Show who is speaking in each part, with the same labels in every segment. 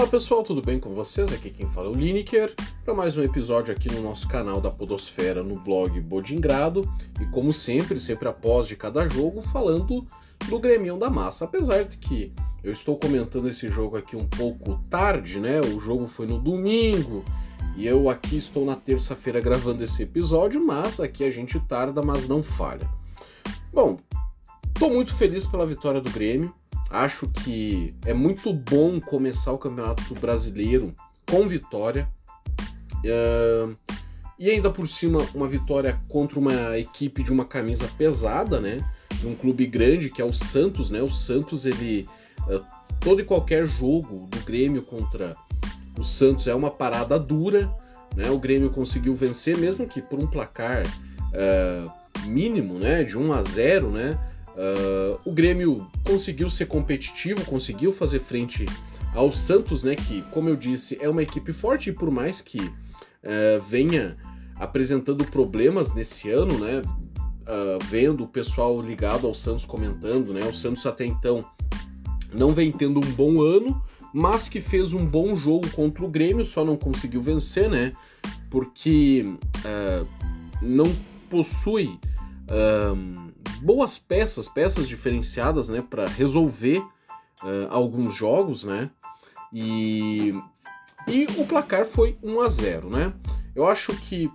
Speaker 1: Fala pessoal, tudo bem com vocês? Aqui quem fala é o Lineker para mais um episódio aqui no nosso canal da Podosfera no blog Bodingrado e como sempre, sempre após de cada jogo, falando do Grêmio da Massa. Apesar de que eu estou comentando esse jogo aqui um pouco tarde, né? O jogo foi no domingo e eu aqui estou na terça-feira gravando esse episódio, mas aqui a gente tarda, mas não falha. Bom, estou muito feliz pela vitória do Grêmio. Acho que é muito bom começar o Campeonato Brasileiro com vitória. Uh, e ainda por cima, uma vitória contra uma equipe de uma camisa pesada, né? De um clube grande que é o Santos, né? O Santos, ele. Uh, todo e qualquer jogo do Grêmio contra o Santos é uma parada dura, né? O Grêmio conseguiu vencer, mesmo que por um placar uh, mínimo, né? De 1 a 0, né? Uh, o Grêmio conseguiu ser competitivo, conseguiu fazer frente ao Santos, né? Que, como eu disse, é uma equipe forte e por mais que uh, venha apresentando problemas nesse ano, né? Uh, vendo o pessoal ligado ao Santos comentando, né? O Santos até então não vem tendo um bom ano, mas que fez um bom jogo contra o Grêmio, só não conseguiu vencer, né? Porque não possui boas peças, peças diferenciadas, né, para resolver uh, alguns jogos, né? E, e o placar foi 1 a 0, né? Eu acho que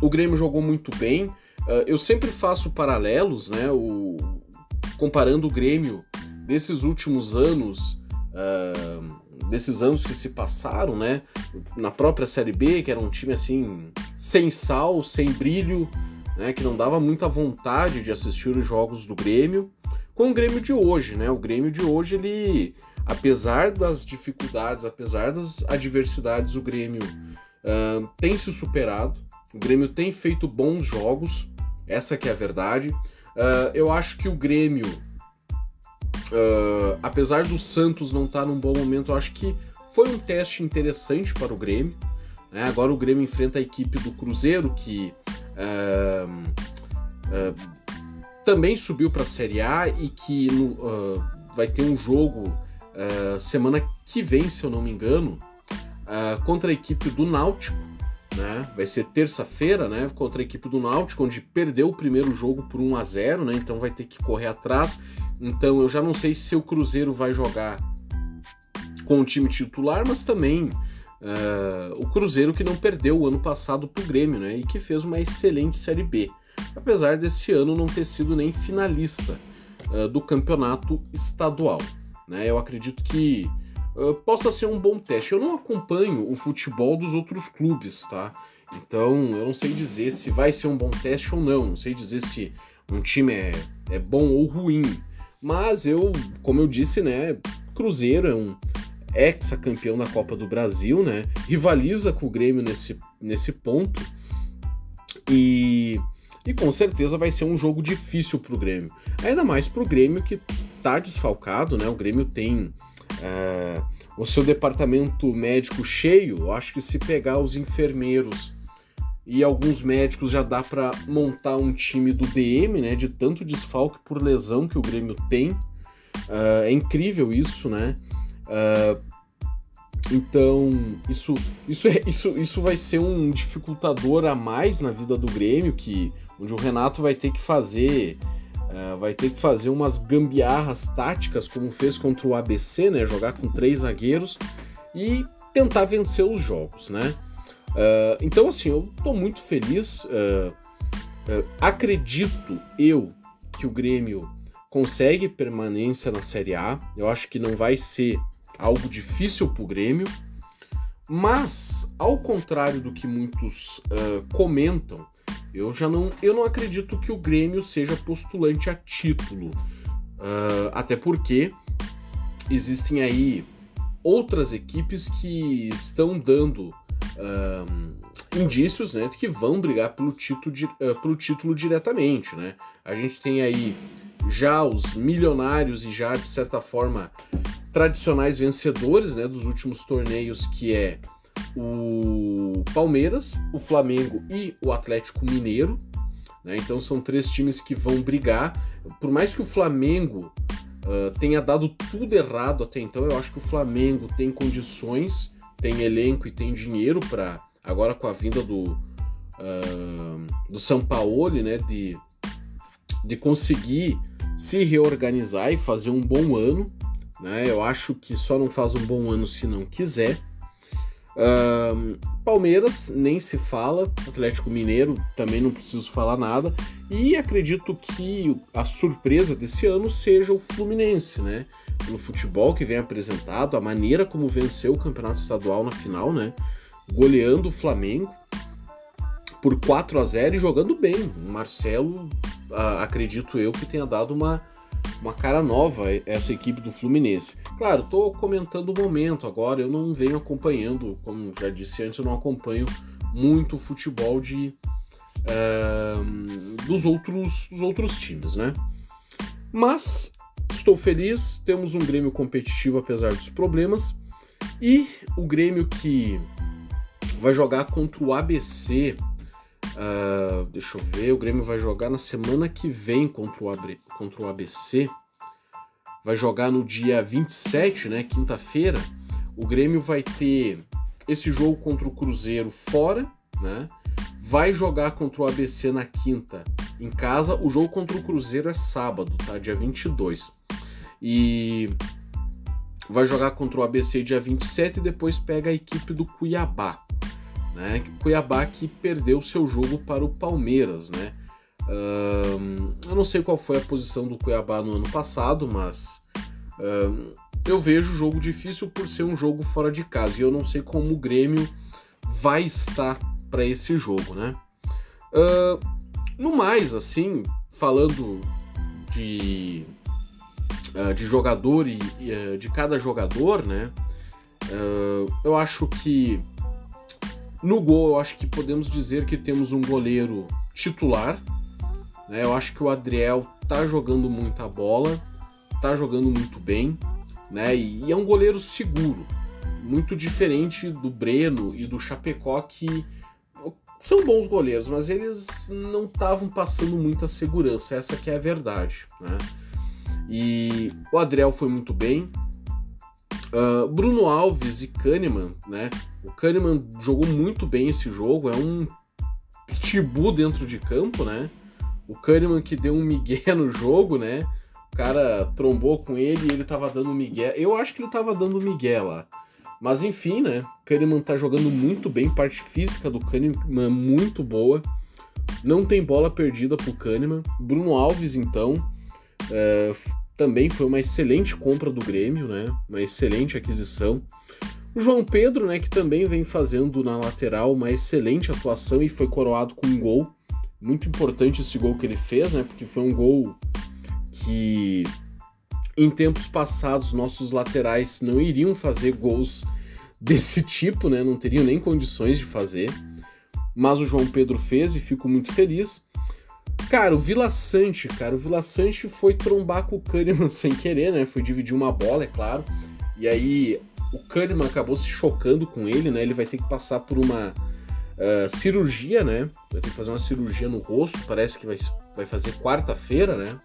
Speaker 1: o Grêmio jogou muito bem. Uh, eu sempre faço paralelos, né? O, comparando o Grêmio desses últimos anos, uh, desses anos que se passaram, né? Na própria Série B, que era um time assim, sem sal, sem brilho, né, que não dava muita vontade de assistir os jogos do Grêmio, com o Grêmio de hoje, né? O Grêmio de hoje, ele, apesar das dificuldades, apesar das adversidades, o Grêmio uh, tem se superado, o Grêmio tem feito bons jogos, essa que é a verdade. Uh, eu acho que o Grêmio, uh, apesar do Santos não estar tá num bom momento, eu acho que foi um teste interessante para o Grêmio. Né? Agora o Grêmio enfrenta a equipe do Cruzeiro, que também subiu para a Série A e que no, vai ter um jogo semana que vem, se eu não me engano, contra a equipe do Náutico. Né? Vai ser terça-feira, né? Contra a equipe do Náutico, onde perdeu o primeiro jogo por 1 a 0 né? Então vai ter que correr atrás. Então eu já não sei se o Cruzeiro vai jogar com o time titular, mas também Uh, o Cruzeiro que não perdeu o ano passado para o Grêmio, né? E que fez uma excelente Série B, apesar desse ano não ter sido nem finalista uh, do campeonato estadual. Né? Eu acredito que uh, possa ser um bom teste. Eu não acompanho o futebol dos outros clubes, tá? Então eu não sei dizer se vai ser um bom teste ou não. Não sei dizer se um time é, é bom ou ruim. Mas eu, como eu disse, né? Cruzeiro é um ex-campeão da Copa do Brasil, né? Rivaliza com o Grêmio nesse, nesse ponto. E, e com certeza vai ser um jogo difícil para o Grêmio. Ainda mais para o Grêmio que está desfalcado, né? O Grêmio tem é, o seu departamento médico cheio. Eu acho que se pegar os enfermeiros e alguns médicos já dá para montar um time do DM, né? De tanto desfalque por lesão que o Grêmio tem. Uh, é incrível isso, né? Uh, então, isso, isso, é, isso, isso vai ser um dificultador a mais na vida do Grêmio, que onde o Renato vai ter que fazer uh, vai ter que fazer umas gambiarras táticas, como fez contra o ABC, né? Jogar com três zagueiros e tentar vencer os jogos, né? Uh, então, assim, eu tô muito feliz. Uh, acredito eu que o Grêmio consegue permanência na Série A. Eu acho que não vai ser algo difícil para o Grêmio, mas ao contrário do que muitos uh, comentam, eu já não, eu não acredito que o Grêmio seja postulante a título, uh, até porque existem aí outras equipes que estão dando uh, indícios né, que vão brigar pelo título, pelo título diretamente. Né? A gente tem aí já os milionários e já de certa forma tradicionais vencedores né, dos últimos torneios, que é o Palmeiras, o Flamengo e o Atlético Mineiro. Né? Então são três times que vão brigar. Por mais que o Flamengo uh, tenha dado tudo errado até então. Eu acho que o Flamengo tem condições, tem elenco e tem dinheiro para agora com a vinda do uh, do Sampaoli, né, de de conseguir se reorganizar e fazer um bom ano. Né? Eu acho que só não faz um bom ano se não quiser. Uh, Palmeiras nem se fala, Atlético Mineiro também não preciso falar nada, e acredito que a surpresa desse ano seja o Fluminense, né? Pelo futebol que vem apresentado, a maneira como venceu o campeonato estadual na final, né? Goleando o Flamengo por 4 a 0 e jogando bem. O Marcelo, acredito eu, que tenha dado uma uma cara nova essa equipe do Fluminense. Claro, estou comentando o momento agora, eu não venho acompanhando, como já disse antes, eu não acompanho muito o futebol de, uh, dos, outros, dos outros times, né? Mas estou feliz, temos um Grêmio competitivo apesar dos problemas, e o Grêmio que vai jogar contra o ABC. Uh, deixa eu ver, o Grêmio vai jogar na semana que vem contra o, contra o ABC. Vai jogar no dia 27, né, quinta-feira. O Grêmio vai ter esse jogo contra o Cruzeiro fora, né? Vai jogar contra o ABC na quinta em casa. O jogo contra o Cruzeiro é sábado, tá? Dia 22. E vai jogar contra o ABC dia 27 e depois pega a equipe do Cuiabá. Né? Cuiabá que perdeu seu jogo para o Palmeiras, né? eu não sei qual foi a posição do Cuiabá no ano passado, mas eu vejo o jogo difícil por ser um jogo fora de casa e eu não sei como o Grêmio vai estar para esse jogo, né? No mais, assim, falando de, uh, de jogador e uh, de cada jogador, né? eu acho que no gol, eu acho que podemos dizer que temos um goleiro titular, né? Eu acho que o Adriel tá jogando muita bola, tá jogando muito bem, né? E, e é um goleiro seguro, muito diferente do Breno e do Chapecó que são bons goleiros, mas eles não estavam passando muita segurança, essa que é a verdade, né? E o Adriel foi muito bem. Uh, Bruno Alves e Kahneman, né? O Kahneman jogou muito bem esse jogo, é um pitbull dentro de campo, né? o Kahneman que deu um migué no jogo, né? O cara trombou com ele e ele tava dando migué. Eu acho que ele tava dando migué lá. Mas enfim, né? Kahneman tá jogando muito bem, parte física do Kahneman muito boa. Não tem bola perdida pro Kahneman. Bruno Alves, então, é, também foi uma excelente compra do Grêmio, né? Uma excelente aquisição. O João Pedro, né, que também vem fazendo na lateral uma excelente atuação e foi coroado com um gol muito importante esse gol que ele fez, né? Porque foi um gol que em tempos passados nossos laterais não iriam fazer gols desse tipo, né? Não teriam nem condições de fazer. Mas o João Pedro fez e fico muito feliz. Cara, o Vila Sante, cara, o Vila Sante foi trombar com o Kahneman sem querer, né? Foi dividir uma bola, é claro. E aí o Kahneman acabou se chocando com ele, né? Ele vai ter que passar por uma Uh, cirurgia, né? Vai ter que fazer uma cirurgia no rosto, parece que vai, vai fazer quarta-feira, né?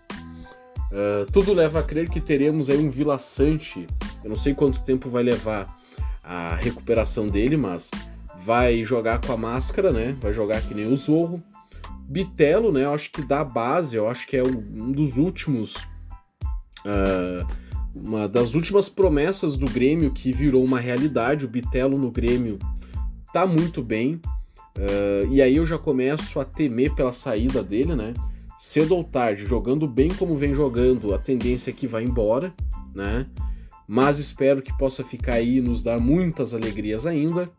Speaker 1: Uh, tudo leva a crer que teremos aí um Vila Sante. Eu não sei quanto tempo vai levar a recuperação dele, mas vai jogar com a máscara, né? Vai jogar que nem o Zorro. Bitelo, né? Eu acho que da base, eu acho que é um dos últimos. Uh, uma das últimas promessas do Grêmio que virou uma realidade. O Bitelo no Grêmio tá muito bem. Uh, e aí eu já começo a temer pela saída dele, né? Cedo ou tarde, jogando bem como vem jogando, a tendência é que vá embora, né? Mas espero que possa ficar aí e nos dar muitas alegrias ainda.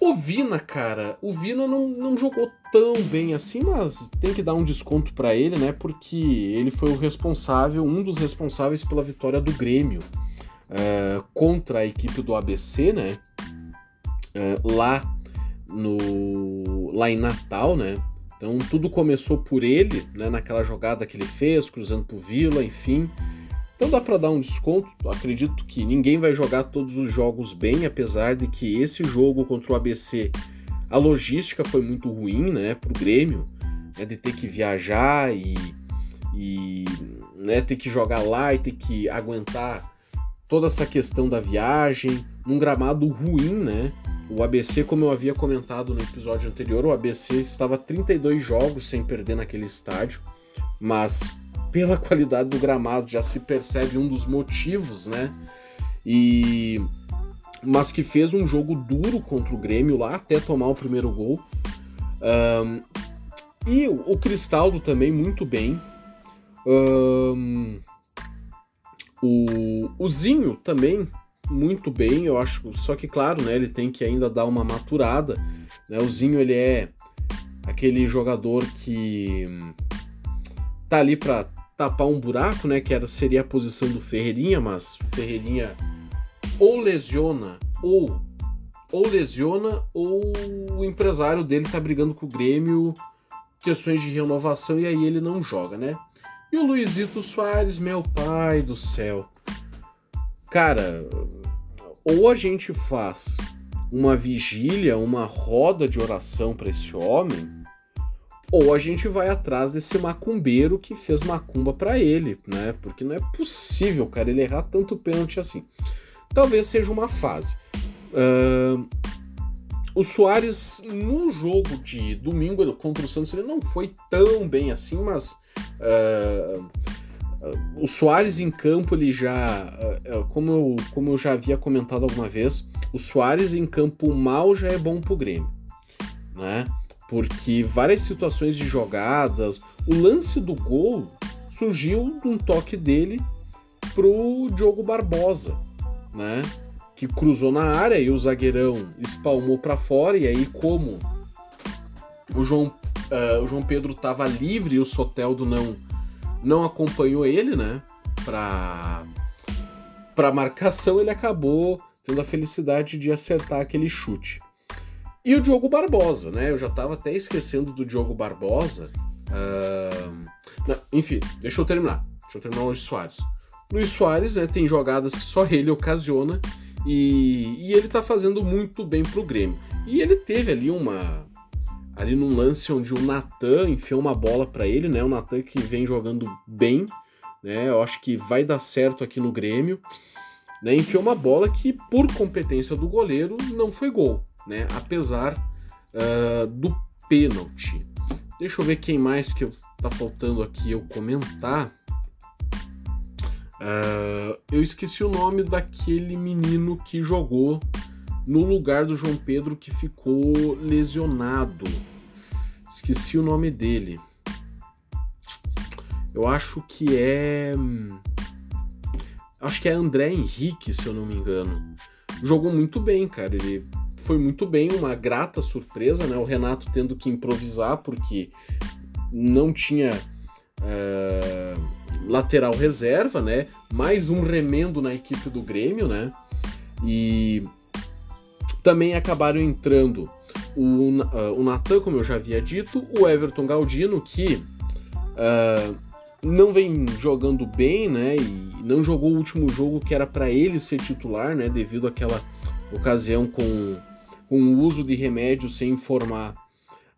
Speaker 1: O Vina, cara, o Vina não, não jogou tão bem assim, mas tem que dar um desconto para ele, né? Porque ele foi o responsável, um dos responsáveis pela vitória do Grêmio uh, contra a equipe do ABC, né? Uh, lá no lá em Natal, né? Então tudo começou por ele, né, naquela jogada que ele fez, cruzando pro Vila, enfim. Então dá para dar um desconto. Acredito que ninguém vai jogar todos os jogos bem, apesar de que esse jogo contra o ABC a logística foi muito ruim, né, pro Grêmio, né, de ter que viajar e e né, ter que jogar lá e ter que aguentar toda essa questão da viagem, num gramado ruim, né? O ABC, como eu havia comentado no episódio anterior, o ABC estava 32 jogos sem perder naquele estádio, mas pela qualidade do gramado já se percebe um dos motivos, né? E mas que fez um jogo duro contra o Grêmio lá até tomar o primeiro gol. Um, e o, Cristaldo também muito bem. Um, o, o Zinho também muito bem, eu acho. Só que, claro, né, ele tem que ainda dar uma maturada. Né? O Zinho, ele é aquele jogador que tá ali para tapar um buraco, né? Que era, seria a posição do Ferreirinha, mas Ferreirinha ou lesiona ou ou lesiona ou o empresário dele tá brigando com o Grêmio questões de renovação e aí ele não joga, né? E o Luizito Soares, meu pai do céu. Cara, ou a gente faz uma vigília, uma roda de oração para esse homem, ou a gente vai atrás desse macumbeiro que fez macumba para ele, né? Porque não é possível, cara, ele errar tanto pênalti assim. Talvez seja uma fase. Uh, o Soares, no jogo de domingo contra o Santos, ele não foi tão bem assim, mas uh, o Soares em campo, ele já. Uh, como, eu, como eu já havia comentado alguma vez, o Soares em campo mal já é bom pro Grêmio. Né? Porque várias situações de jogadas, o lance do gol surgiu de um toque dele pro Diogo Barbosa, né? Que cruzou na área e o zagueirão espalmou para fora, e aí, como o João, uh, o João Pedro estava livre e o Soteldo não não acompanhou ele, né? Para para marcação, ele acabou tendo a felicidade de acertar aquele chute. E o Diogo Barbosa, né? Eu já estava até esquecendo do Diogo Barbosa. Uh... Não, enfim, deixa eu terminar. Deixa eu terminar o Luiz Soares. Luiz Soares né, tem jogadas que só ele ocasiona e, e ele tá fazendo muito bem pro Grêmio. E ele teve ali uma, ali num lance onde o Natan enfiou uma bola para ele, né? O Natan que vem jogando bem, né? Eu acho que vai dar certo aqui no Grêmio. Né? Enfiou uma bola que, por competência do goleiro, não foi gol, né? Apesar uh, do pênalti. Deixa eu ver quem mais que tá faltando aqui eu comentar. Uh, eu esqueci o nome daquele menino que jogou no lugar do João Pedro que ficou lesionado. Esqueci o nome dele. Eu acho que é. Acho que é André Henrique, se eu não me engano. Jogou muito bem, cara. Ele foi muito bem, uma grata surpresa, né? O Renato tendo que improvisar porque não tinha uh, lateral reserva, né? Mais um remendo na equipe do Grêmio, né? E também acabaram entrando o, uh, o Natan, como eu já havia dito, o Everton Galdino, que uh, não vem jogando bem, né? E não jogou o último jogo que era para ele ser titular, né? Devido àquela ocasião com, com o uso de remédio sem informar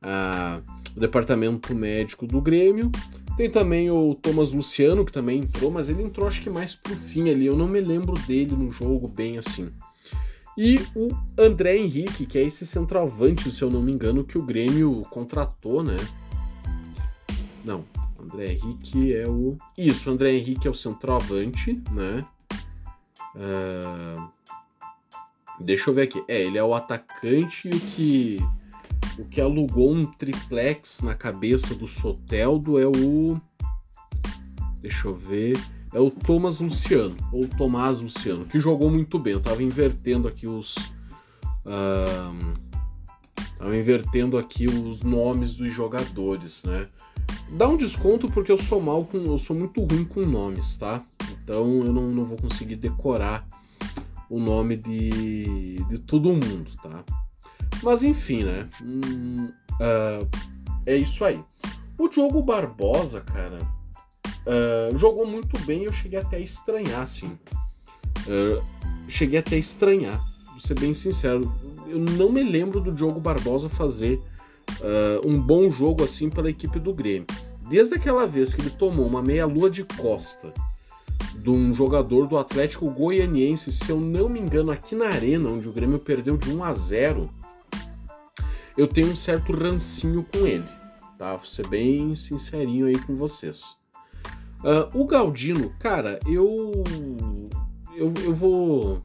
Speaker 1: uh, o departamento médico do Grêmio. Tem também o Thomas Luciano, que também entrou, mas ele entrou acho que mais pro fim ali. Eu não me lembro dele no jogo bem assim. E o André Henrique, que é esse centroavante, se eu não me engano, que o Grêmio contratou, né? Não, André Henrique é o. Isso, André Henrique é o centroavante, né? Uh... Deixa eu ver aqui. É, ele é o atacante e o que. O que alugou um triplex na cabeça do Soteldo é o. Deixa eu ver é o Thomas Luciano, ou Tomás Luciano, que jogou muito bem. Eu tava invertendo aqui os. Uh, tava invertendo aqui os nomes dos jogadores, né? Dá um desconto porque eu sou mal com. Eu sou muito ruim com nomes, tá? Então eu não, não vou conseguir decorar o nome de, de todo mundo, tá? Mas enfim, né? Hum, uh, é isso aí. O Diogo Barbosa, cara Uh, jogou muito bem, eu cheguei até a estranhar, assim. Uh, cheguei até a estranhar, vou ser bem sincero. Eu não me lembro do Diogo Barbosa fazer uh, um bom jogo assim pela equipe do Grêmio. desde aquela vez que ele tomou uma meia-lua de costa de um jogador do Atlético Goianiense, se eu não me engano, aqui na Arena, onde o Grêmio perdeu de 1 a 0, eu tenho um certo rancinho com ele, tá? Vou ser bem sincerinho aí com vocês. Uh, o Galdino, cara, eu, eu. Eu vou.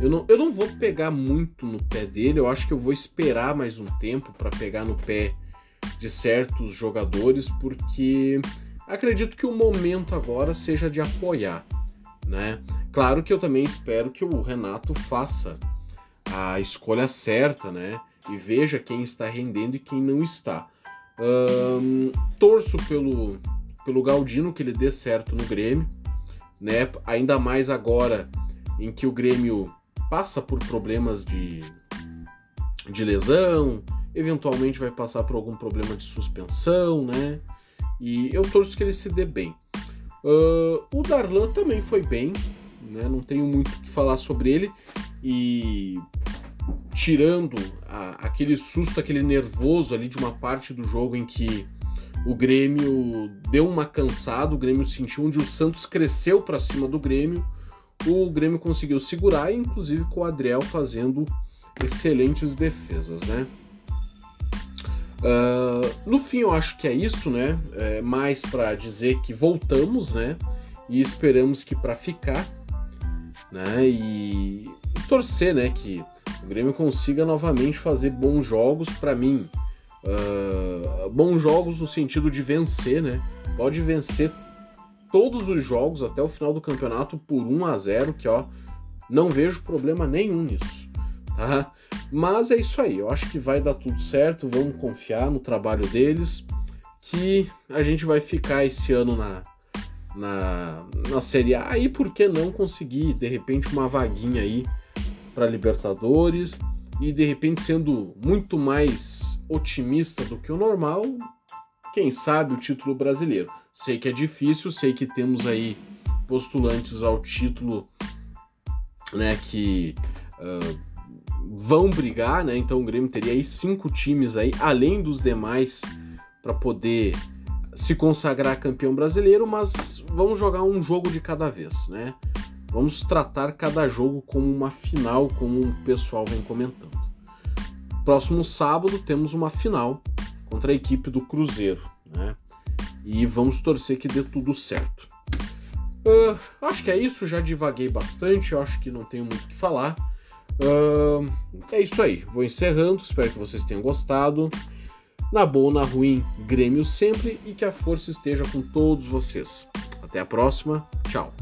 Speaker 1: Eu não, eu não vou pegar muito no pé dele, eu acho que eu vou esperar mais um tempo para pegar no pé de certos jogadores, porque acredito que o momento agora seja de apoiar, né? Claro que eu também espero que o Renato faça a escolha certa, né? E veja quem está rendendo e quem não está. Um, torço pelo, pelo Galdino que ele dê certo no Grêmio, né? Ainda mais agora em que o Grêmio passa por problemas de, de lesão, eventualmente vai passar por algum problema de suspensão, né? E eu torço que ele se dê bem. Uh, o Darlan também foi bem, né? Não tenho muito o que falar sobre ele. E tirando a, aquele susto, aquele nervoso ali de uma parte do jogo em que o Grêmio deu uma cansada, o Grêmio sentiu onde o Santos cresceu para cima do Grêmio, o Grêmio conseguiu segurar, inclusive com o Adriel fazendo excelentes defesas, né? Uh, no fim, eu acho que é isso, né? É mais para dizer que voltamos, né? E esperamos que para ficar, né? E, e, torcer, né? Que o Grêmio consiga novamente fazer bons jogos. Para mim, uh, bons jogos no sentido de vencer, né? Pode vencer todos os jogos até o final do campeonato por 1 a 0, que ó, não vejo problema nenhum nisso, tá? Mas é isso aí, eu acho que vai dar tudo certo, vamos confiar no trabalho deles, que a gente vai ficar esse ano na, na, na Série A e por que não conseguir de repente uma vaguinha aí para Libertadores e de repente sendo muito mais otimista do que o normal, quem sabe o título brasileiro. Sei que é difícil, sei que temos aí postulantes ao título, né, que uh, vão brigar, né? Então o Grêmio teria aí cinco times aí, além dos demais, para poder se consagrar campeão brasileiro, mas vamos jogar um jogo de cada vez, né? Vamos tratar cada jogo como uma final, como o pessoal vem comentando. Próximo sábado temos uma final contra a equipe do Cruzeiro, né? E vamos torcer que dê tudo certo. Uh, acho que é isso, já divaguei bastante, acho que não tenho muito o que falar. Uh, é isso aí, vou encerrando, espero que vocês tenham gostado. Na boa ou na ruim, Grêmio sempre e que a força esteja com todos vocês. Até a próxima, tchau.